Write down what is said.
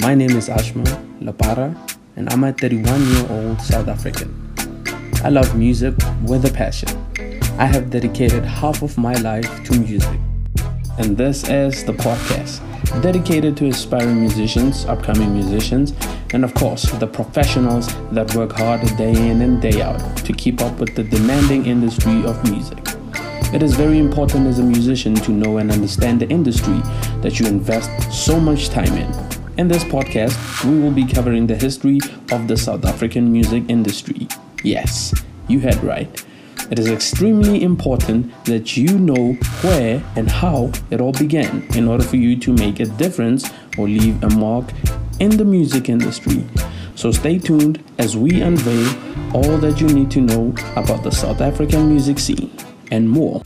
My name is Ashma Lapara, and I'm a 31 year old South African. I love music with a passion. I have dedicated half of my life to music. And this is the podcast dedicated to aspiring musicians, upcoming musicians, and of course, the professionals that work hard day in and day out to keep up with the demanding industry of music. It is very important as a musician to know and understand the industry that you invest so much time in. In this podcast, we will be covering the history of the South African music industry. Yes, you heard right. It is extremely important that you know where and how it all began in order for you to make a difference or leave a mark in the music industry. So stay tuned as we unveil all that you need to know about the South African music scene and more.